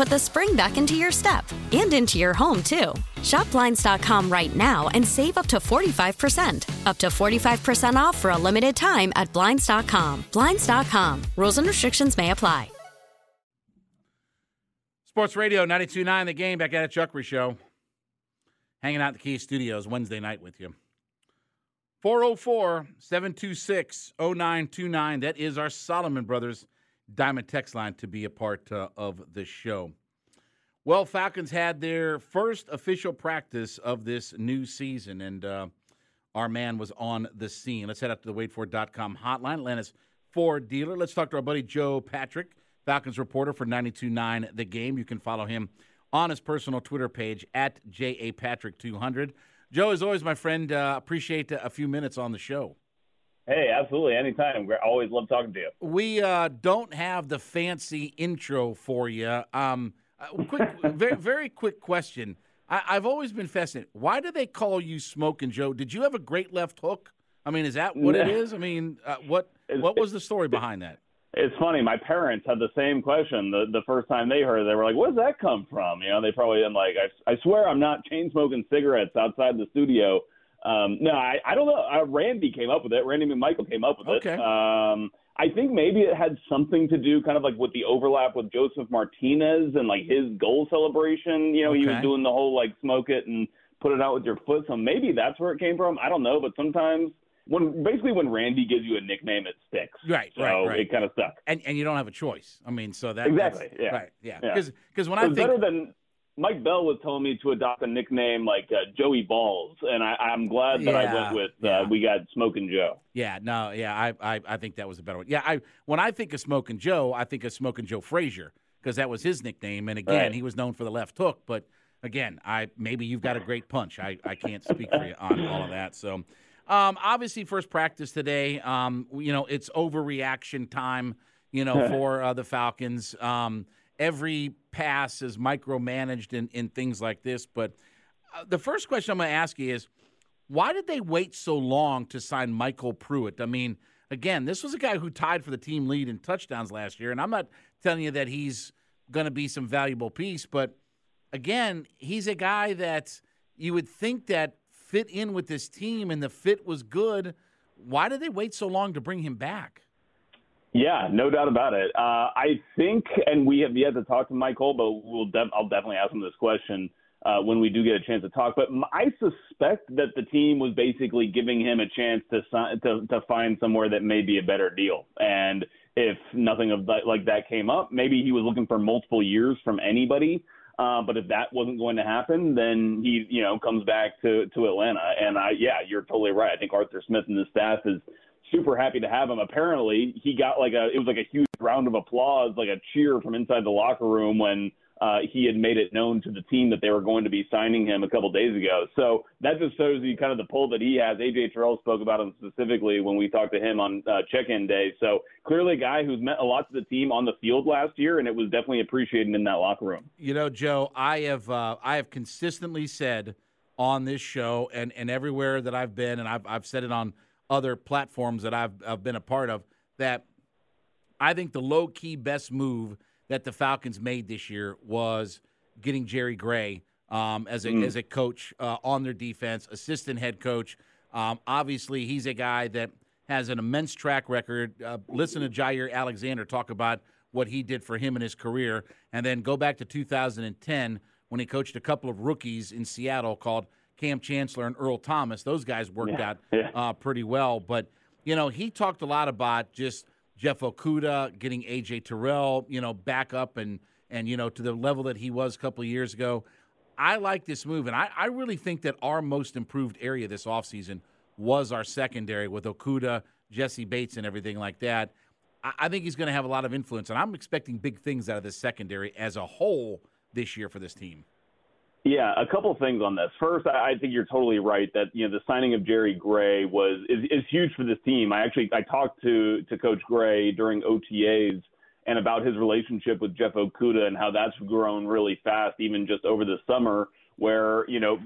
put the spring back into your step and into your home, too. Shop Blinds.com right now and save up to 45%. Up to 45% off for a limited time at Blinds.com. Blinds.com. Rules and restrictions may apply. Sports Radio 92.9 The Game back at a Chuckery Show. Hanging out in the Kia Studios Wednesday night with you. 404 726 0929. That is our Solomon Brothers Diamond Text line to be a part uh, of the show. Well, Falcons had their first official practice of this new season, and uh, our man was on the scene. Let's head out to the wadeford.com hotline. Atlanta's Ford dealer. Let's talk to our buddy Joe Patrick, Falcons reporter for 92.9 The Game. You can follow him on his personal Twitter page at JAPatrick200. Joe, as always, my friend, uh, appreciate a few minutes on the show. Hey, absolutely. Anytime. We always love talking to you. We uh, don't have the fancy intro for you. Um, uh, quick, very, very quick question. I, have always been fascinated. Why do they call you Smoking Joe? Did you have a great left hook? I mean, is that what it is? I mean, uh, what what was the story behind that? It's funny. My parents had the same question the the first time they heard it. They were like, "Where does that come from?" You know, they probably didn't like. I, I swear, I'm not chain smoking cigarettes outside the studio. Um, no, I, I don't know. Uh, Randy came up with it. Randy McMichael came up with okay. it. Um, I think maybe it had something to do kind of like with the overlap with Josef Martinez and like his goal celebration. You know, okay. he was doing the whole like smoke it and put it out with your foot. So maybe that's where it came from. I don't know, but sometimes when basically when Randy gives you a nickname, it sticks. Right, so right, right. It kind of stuck. And and you don't have a choice. I mean, so that exactly, yeah, right, yeah. Because yeah. because when I think better than Mike Bell was telling me to adopt a nickname like uh, Joey Balls, and I, am glad that yeah, I went with uh, yeah. we got Smoking Joe. Yeah, no, yeah, I, I I think that was a better one. Yeah, I when I think of Smoking Joe, I think of Smoking Joe Frazier because that was his nickname, and again, right. he was known for the left hook, but. Again, I maybe you've got a great punch. I, I can't speak for you on all of that. So, um, obviously, first practice today. Um, you know, it's overreaction time. You know, for uh, the Falcons. Um, every pass is micromanaged in, in things like this. But uh, the first question I'm going to ask you is, why did they wait so long to sign Michael Pruitt? I mean, again, this was a guy who tied for the team lead in touchdowns last year, and I'm not telling you that he's going to be some valuable piece, but again, he's a guy that you would think that fit in with this team and the fit was good. Why did they wait so long to bring him back? Yeah, no doubt about it. Uh, I think, and we have yet to talk to Michael, but we'll def- I'll definitely ask him this question uh, when we do get a chance to talk. But I suspect that the team was basically giving him a chance to to, to find somewhere that may be a better deal. And if nothing of that, like that came up, maybe he was looking for multiple years from anybody. Uh, but if that wasn't going to happen, then he, you know, comes back to to Atlanta. And I, yeah, you're totally right. I think Arthur Smith and the staff is super happy to have him. Apparently, he got like a it was like a huge round of applause, like a cheer from inside the locker room when uh, he had made it known to the team that they were going to be signing him a couple days ago. So that just shows you kind of the pull that he has. AJ Terrell spoke about him specifically when we talked to him on uh, check-in day. So clearly, a guy who's meant a lot to the team on the field last year, and it was definitely appreciated in that locker room. You know, Joe, I have uh, I have consistently said on this show and and everywhere that I've been, and I've I've said it on other platforms that I've I've been a part of that I think the low key best move that the Falcons made this year was getting Jerry Gray um, as a Mm. as a coach uh, on their defense, assistant head coach. Um, obviously, he's a guy that has an immense track record. Uh, listen to Jaire Alexander talk about what he did for him in his career, and then go back to 2010 when he coached a couple of rookies in Seattle called Kam Chancellor and Earl Thomas. Those guys worked Yeah, out yeah. uh, pretty well, but you know he talked a lot about just Jeff Okudah getting AJ Terrell, you know, back up and and you know to the level that he was a couple of years ago. I like this move, and I, I really think that our most improved area this offseason was our secondary with Okudah, Jessie Bates, and everything like that. I, I think he's going to have a lot of influence, and I'm expecting big things out of this secondary as a whole this year for this team. Yeah, a couple things on this. First, I I think you're totally right that you know the signing of Jerry Gray was is, is huge for this team. I actually I talked to to Coach Gray during OTAs and about his relationship with Jeff Okudah and how that's grown really fast, even just over the summer, where you know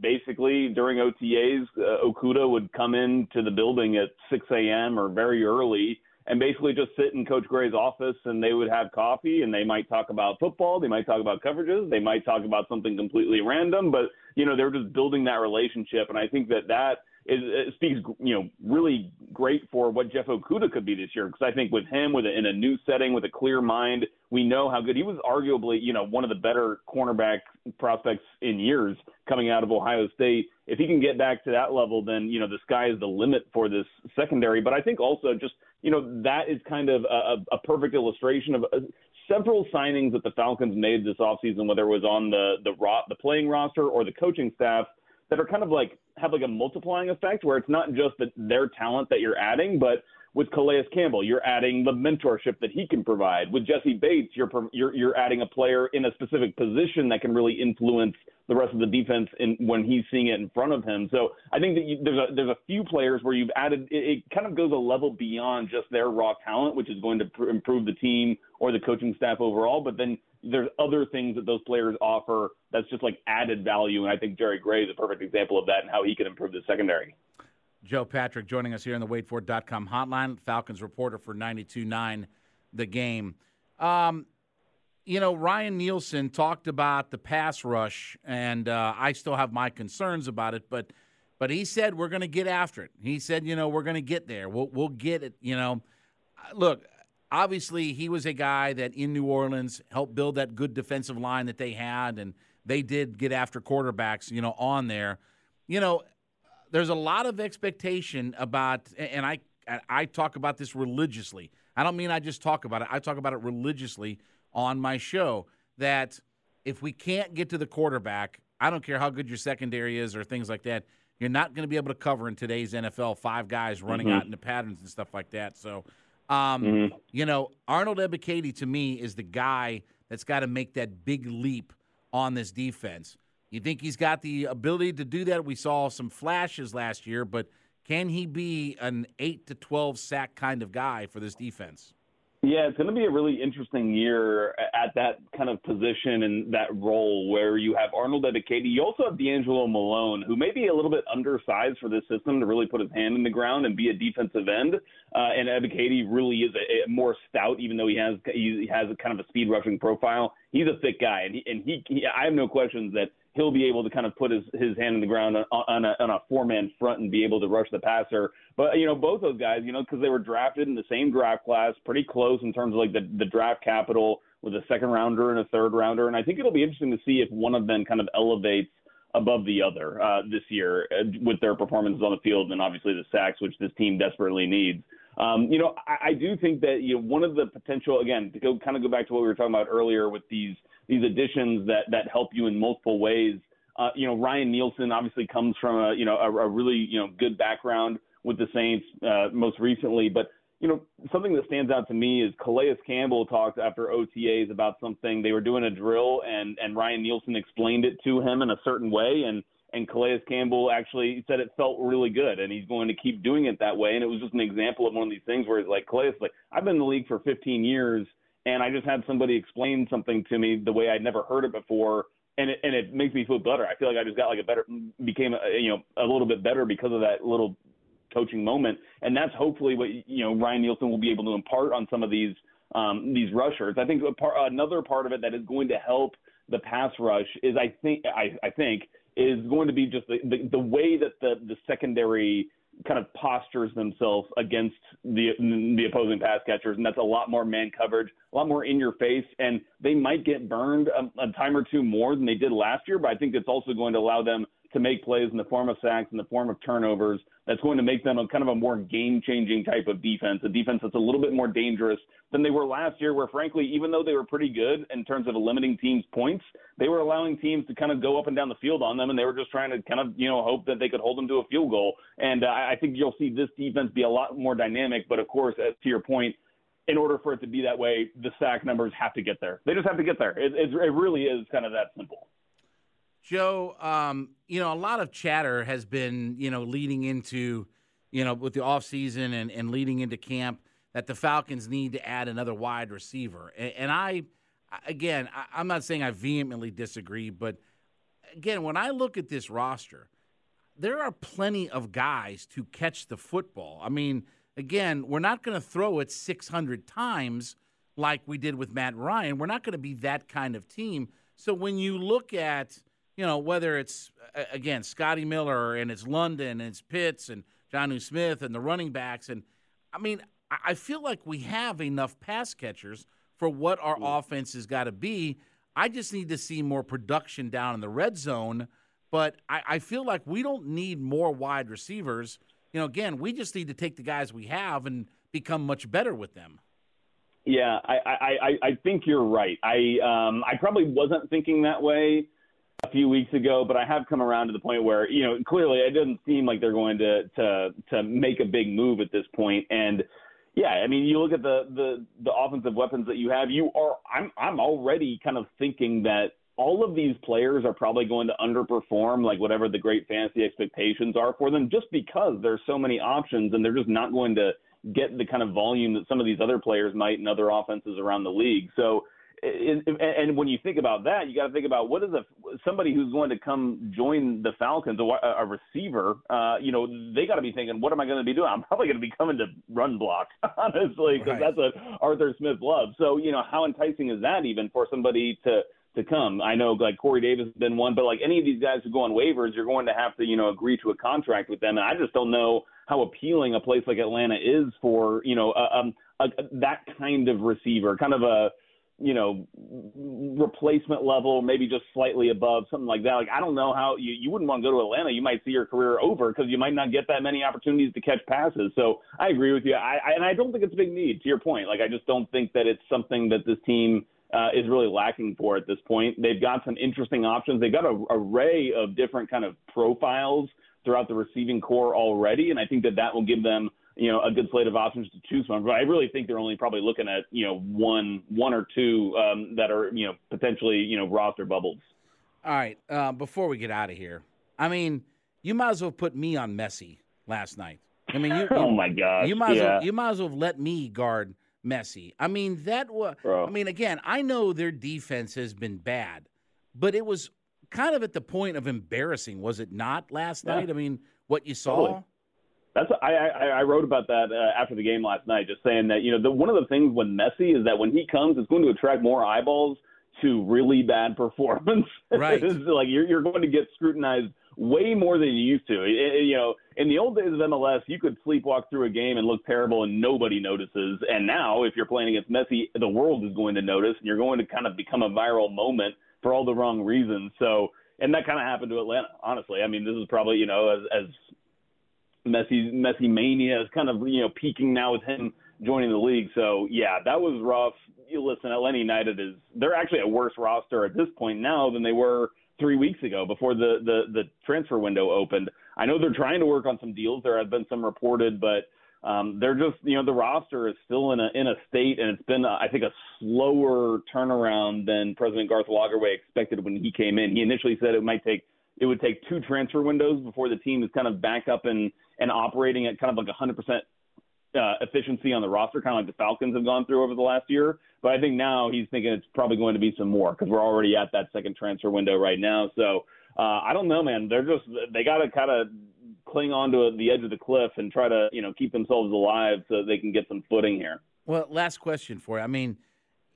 basically during OTAs, uh, Okudah would come into the building at 6 a.m. or very early and basically just sit in Coach Gray's office and they would have coffee and they might talk about football, they might talk about coverages, they might talk about something completely random, but you know they're just building that relationship, and I think that that is it speaks you know really great for what Jeff Okudah could be this year because I think with him with a, in a new setting with a clear mind, we know how good he was. Arguably, you know, one of the better cornerback prospects in years coming out of Ohio State. If he can get back to that level, then you know the sky is the limit for this secondary. But I think also just you know that is kind of a, a perfect illustration of uh, several signings that the Falcons made this offseason, whether it was on the the ro- the playing roster or the coaching staff, that are kind of like have like a multiplying effect where it's not just that their talent that you're adding, but with Calais Campbell, you're adding the mentorship that he can provide. With Jessie Bates, you're you're you're adding a player in a specific position that can really influence the rest of the defense in, when he's seeing it in front of him. So I think that you, there's a there's a few players where you've added it, it kind of goes a level beyond just their raw talent, which is going to pr- improve the team or the coaching staff overall. But then there's other things that those players offer that's just like added value, and I think Jerry Gray is a perfect example of that and how he can improve the secondary. Joe Patrick joining us here on the WadeFord.com hotline, Falcons reporter for 92.9 The Game. Um, you know, Ryan Nielsen talked about the pass rush, and uh, I still have my concerns about it, but but he said we're going to get after it. He said, you know, we're going to get there. We'll we'll get it. You know, look, obviously he was a guy that in New Orleans helped build that good defensive line that they had, and they did get after quarterbacks, you know, on there. You know, there's a lot of expectation about, and I I talk about this religiously. I don't mean I just talk about it. I talk about it religiously on my show. That if we can't get to the quarterback, I don't care how good your secondary is or things like that. You're not going to be able to cover in today's NFL five guys running Mhm. out into patterns and stuff like that. So, um, you know, Arnold Ebiketie to me is the guy that's got to make that big leap on this defense. You think he's got the ability to do that? We saw some flashes last year, but can he be an 8 to 12 sack kind of guy for this defense? Yeah, it's going to be a really interesting year at that kind of position and that role where you have Arnold Ebiketie. You also have DeAngelo Malone, who may be a little bit undersized for this system to really put his hand in the ground and be a defensive end. Uh, and Ebiketie really is a, a more stout, even though he has he has a kind of a speed rushing profile. He's a thick guy, and he, and he, he I have no questions that he'll be able to kind of put his, his hand in the ground on, a, on a four man front and be able to rush the passer. But you know, both those guys, you know, because they were drafted in the same draft class, pretty close in terms of like the the draft capital with a second rounder and a third rounder. And I think it'll be interesting to see if one of them kind of elevates above the other uh, this year uh, with their performances on the field and obviously the sacks, which this team desperately needs. Um, you know, I, I do think that you know one of the potential again to go kind of go back to what we were talking about earlier with these these additions that that help you in multiple ways. Uh, you know, Ryan Nielsen obviously comes from a you know a, a really you know good background with the Saints uh, most recently, but you know something that stands out to me is Calais Campbell talked after OTAs about something they were doing a drill and and Ryan Nielsen explained it to him in a certain way and and Calais Campbell actually said it felt really good and he's going to keep doing it that way and it was just an example of one of these things where it's like Calais like I've been in the league for 15 years and I just had somebody explain something to me the way I'd never heard it before and it, and it makes me feel better. I feel like I just got like a better became a, you know a little bit better because of that little coaching moment, and that's hopefully what you know Ryan Nielsen will be able to impart on some of these um, these rushers. I think part, another part of it that is going to help the pass rush is I think I, I think is going to be just the, the, the way that the, the secondary kind of postures themselves against the the opposing pass catchers, and that's a lot more man coverage, a lot more in your face, and they might get burned a, a time or two more than they did last year. But I think it's also going to allow them to make plays in the form of sacks, in the form of turnovers. That's going to make them a kind of a more game-changing type of defense, a defense that's a little bit more dangerous than they were last year. Where frankly, even though they were pretty good in terms of limiting teams' points, they were allowing teams to kind of go up and down the field on them, and they were just trying to kind of you know hope that they could hold them to a field goal. And uh, I think you'll see this defense be a lot more dynamic. But of course, as to your point, in order for it to be that way, the sack numbers have to get there. They just have to get there. It, it, it really is kind of that simple. Joe, um, you know, a lot of chatter has been, you know, leading into, you know, with the offseason and, and leading into camp that the Falcons need to add another wide receiver. And, and I, again, I, I'm not saying I vehemently disagree, but again, when I look at this roster, there are plenty of guys to catch the football. I mean, again, we're not going to throw it 600 times like we did with Matt Ryan. We're not going to be that kind of team. So when you look at you know, whether it's again Scotty Miller and it's London and it's Pitts and Jonnu Smith and the running backs, and I mean, I feel like we have enough pass catchers for what our mm. offense has got to be. I just need to see more production down in the red zone, but I, I feel like we don't need more wide receivers. You know, again, we just need to take the guys we have and become much better with them. Yeah, I, I, I think you're right. I um, I probably wasn't thinking that way few weeks ago, but I have come around to the point where you know clearly it doesn't seem like they're going to to to make a big move at this point. And yeah, I mean you look at the the the offensive weapons that you have. You are I'm I'm already kind of thinking that all of these players are probably going to underperform like whatever the great fantasy expectations are for them just because there's so many options and they're just not going to get the kind of volume that some of these other players might in other offenses around the league. So and when you think about that, you got to think about what is a somebody who's going to come join the Falcons, a, a receiver. Uh, you know, they got to be thinking, what am I going to be doing? I'm probably going to be coming to run block, honestly, because right. that's what Arthur Smith loves. So, you know, how enticing is that even for somebody to to come? I know like Corey Davis has been one, but like any of these guys who go on waivers, you're going to have to you know agree to a contract with them, and I just don't know how appealing a place like Atlanta is for you know a, um, a, that kind of receiver, kind of a you know, replacement level, maybe just slightly above, something like that. Like I don't know how you, you wouldn't want to go to Atlanta. You might see your career over because you might not get that many opportunities to catch passes. So I agree with you. I, I and I don't think it's a big need. To your point, like I just don't think that it's something that this team uh, is really lacking for at this point. They've got some interesting options. They've got an array of different kind of profiles throughout the receiving corps already, and I think that that will give them you know, a good slate of options to choose from. But I really think they're only probably looking at, you know, one, one or two um, that are, you know, potentially, you know, roster bubbles. All right. Uh, before we get out of here, I mean, you might as well put me on Messi last night. I mean, you. oh my God. You might yeah. as well. You might as well let me guard Messi. I mean, that was. I mean, again, I know their defense has been bad, but it was kind of at the point of embarrassing, was it not? Last yeah. night. I mean, what you saw. Totally. That's I, I, I wrote about that uh, after the game last night, just saying that you know the, one of the things with Messi is that when he comes, it's going to attract more eyeballs to really bad performance. Right, like you're you're going to get scrutinized way more than you used to. It, it, you know, in the old days of MLS, you could sleepwalk through a game and look terrible and nobody notices. And now, if you're playing against Messi, the world is going to notice, and you're going to kind of become a viral moment for all the wrong reasons. So, and that kind of happened to Atlanta. Honestly, I mean, this is probably you know as as Messi Messi mania is kind of you know peaking now with him joining the league. So yeah, that was rough. You listen, Atlanta United is they're actually a worse roster at this point now than they were three weeks ago before the the the transfer window opened. I know they're trying to work on some deals. There have been some reported, but um, they're just you know the roster is still in a in a state, and it's been I think a slower turnaround than President Garth Lagerwey expected when he came in. He initially said it might take it would take two transfer windows before the team is kind of back up and and operating at kind of like 100% uh, efficiency on the roster, kind of like the Falcons have gone through over the last year. But I think now he's thinking it's probably going to be some more because we're already at that second transfer window right now. So uh, I don't know, man. They're just they got to kind of cling on to the edge of the cliff and try to you know keep themselves alive so they can get some footing here. Well, last question for you. I mean,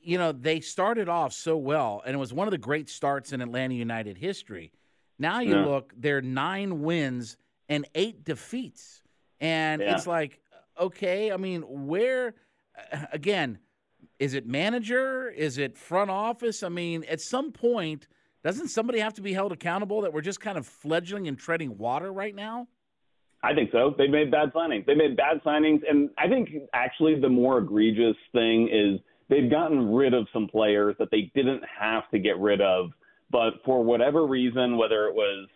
you know, they started off so well, and it was one of the great starts in Atlanta United history. Now you Yeah. look, they're nine wins and eight defeats. And Yeah. it's like, okay, I mean, where, uh, again, is it manager? Is it front office? I mean, at some point, doesn't somebody have to be held accountable that we're just kind of fledgling and treading water right now? I think so. They made bad signings. They made bad signings, and I think actually the more egregious thing is they've gotten rid of some players that they didn't have to get rid of, but for whatever reason, whether it was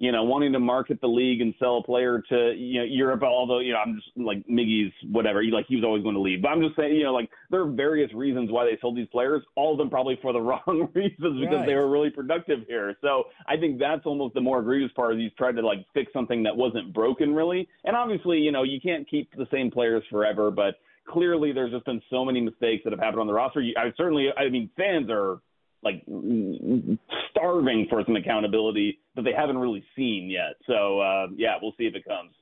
you know wanting to market the league and sell a player to you know Europe, although you know I'm just like Miggy's whatever, like he was always going to leave. But I'm just saying, you know, like there are various reasons why they sold these players. All of them probably for the wrong reasons because Right. they were really productive here. So I think that's almost the more egregious part. Is he's tried to like fix something that wasn't broken really. And obviously, you know, you can't keep the same players forever, but clearly there's just been so many mistakes that have happened on the roster. I certainly, I mean, fans are like starving for some accountability that they haven't really seen yet. So uh, yeah, we'll see if it comes.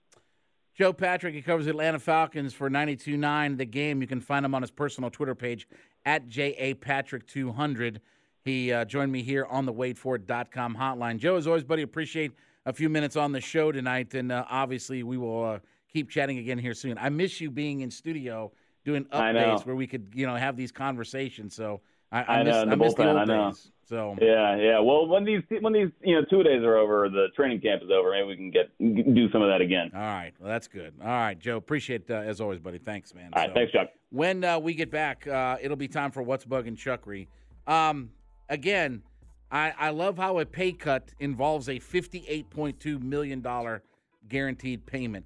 Joe Patrick, he covers Atlanta Falcons for 92.9 The Game. You can find him on his personal Twitter page at JAPatrick200. He uh, joined me here on the wadeford.com hotline. Joe, as always, buddy, appreciate a few minutes on the show tonight. And uh, obviously, we will uh, keep chatting again here soon. I miss you being in studio doing updates where we could, you know, have these conversations. So I, I, I miss, know, the I miss the bullpen, old I know. days. So Yeah, yeah. Well, when these when these you know two days are over, the training camp is over. Maybe we can get do some of that again. all right, well, that's good. All right, Joe, appreciate uh, as always, buddy. Thanks, man. All right, So- thanks, Chuck. when uh, we get back, uh, it'll be time for what's bugging Chuckery. Um, again, I, I love how a pay cut involves a fifty-eight point two million dollar guaranteed payment.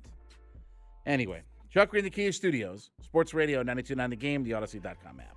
Anyway, Chuckery in the Kia Studios, Sports Radio 92.9 The Game, the Audacy.com app.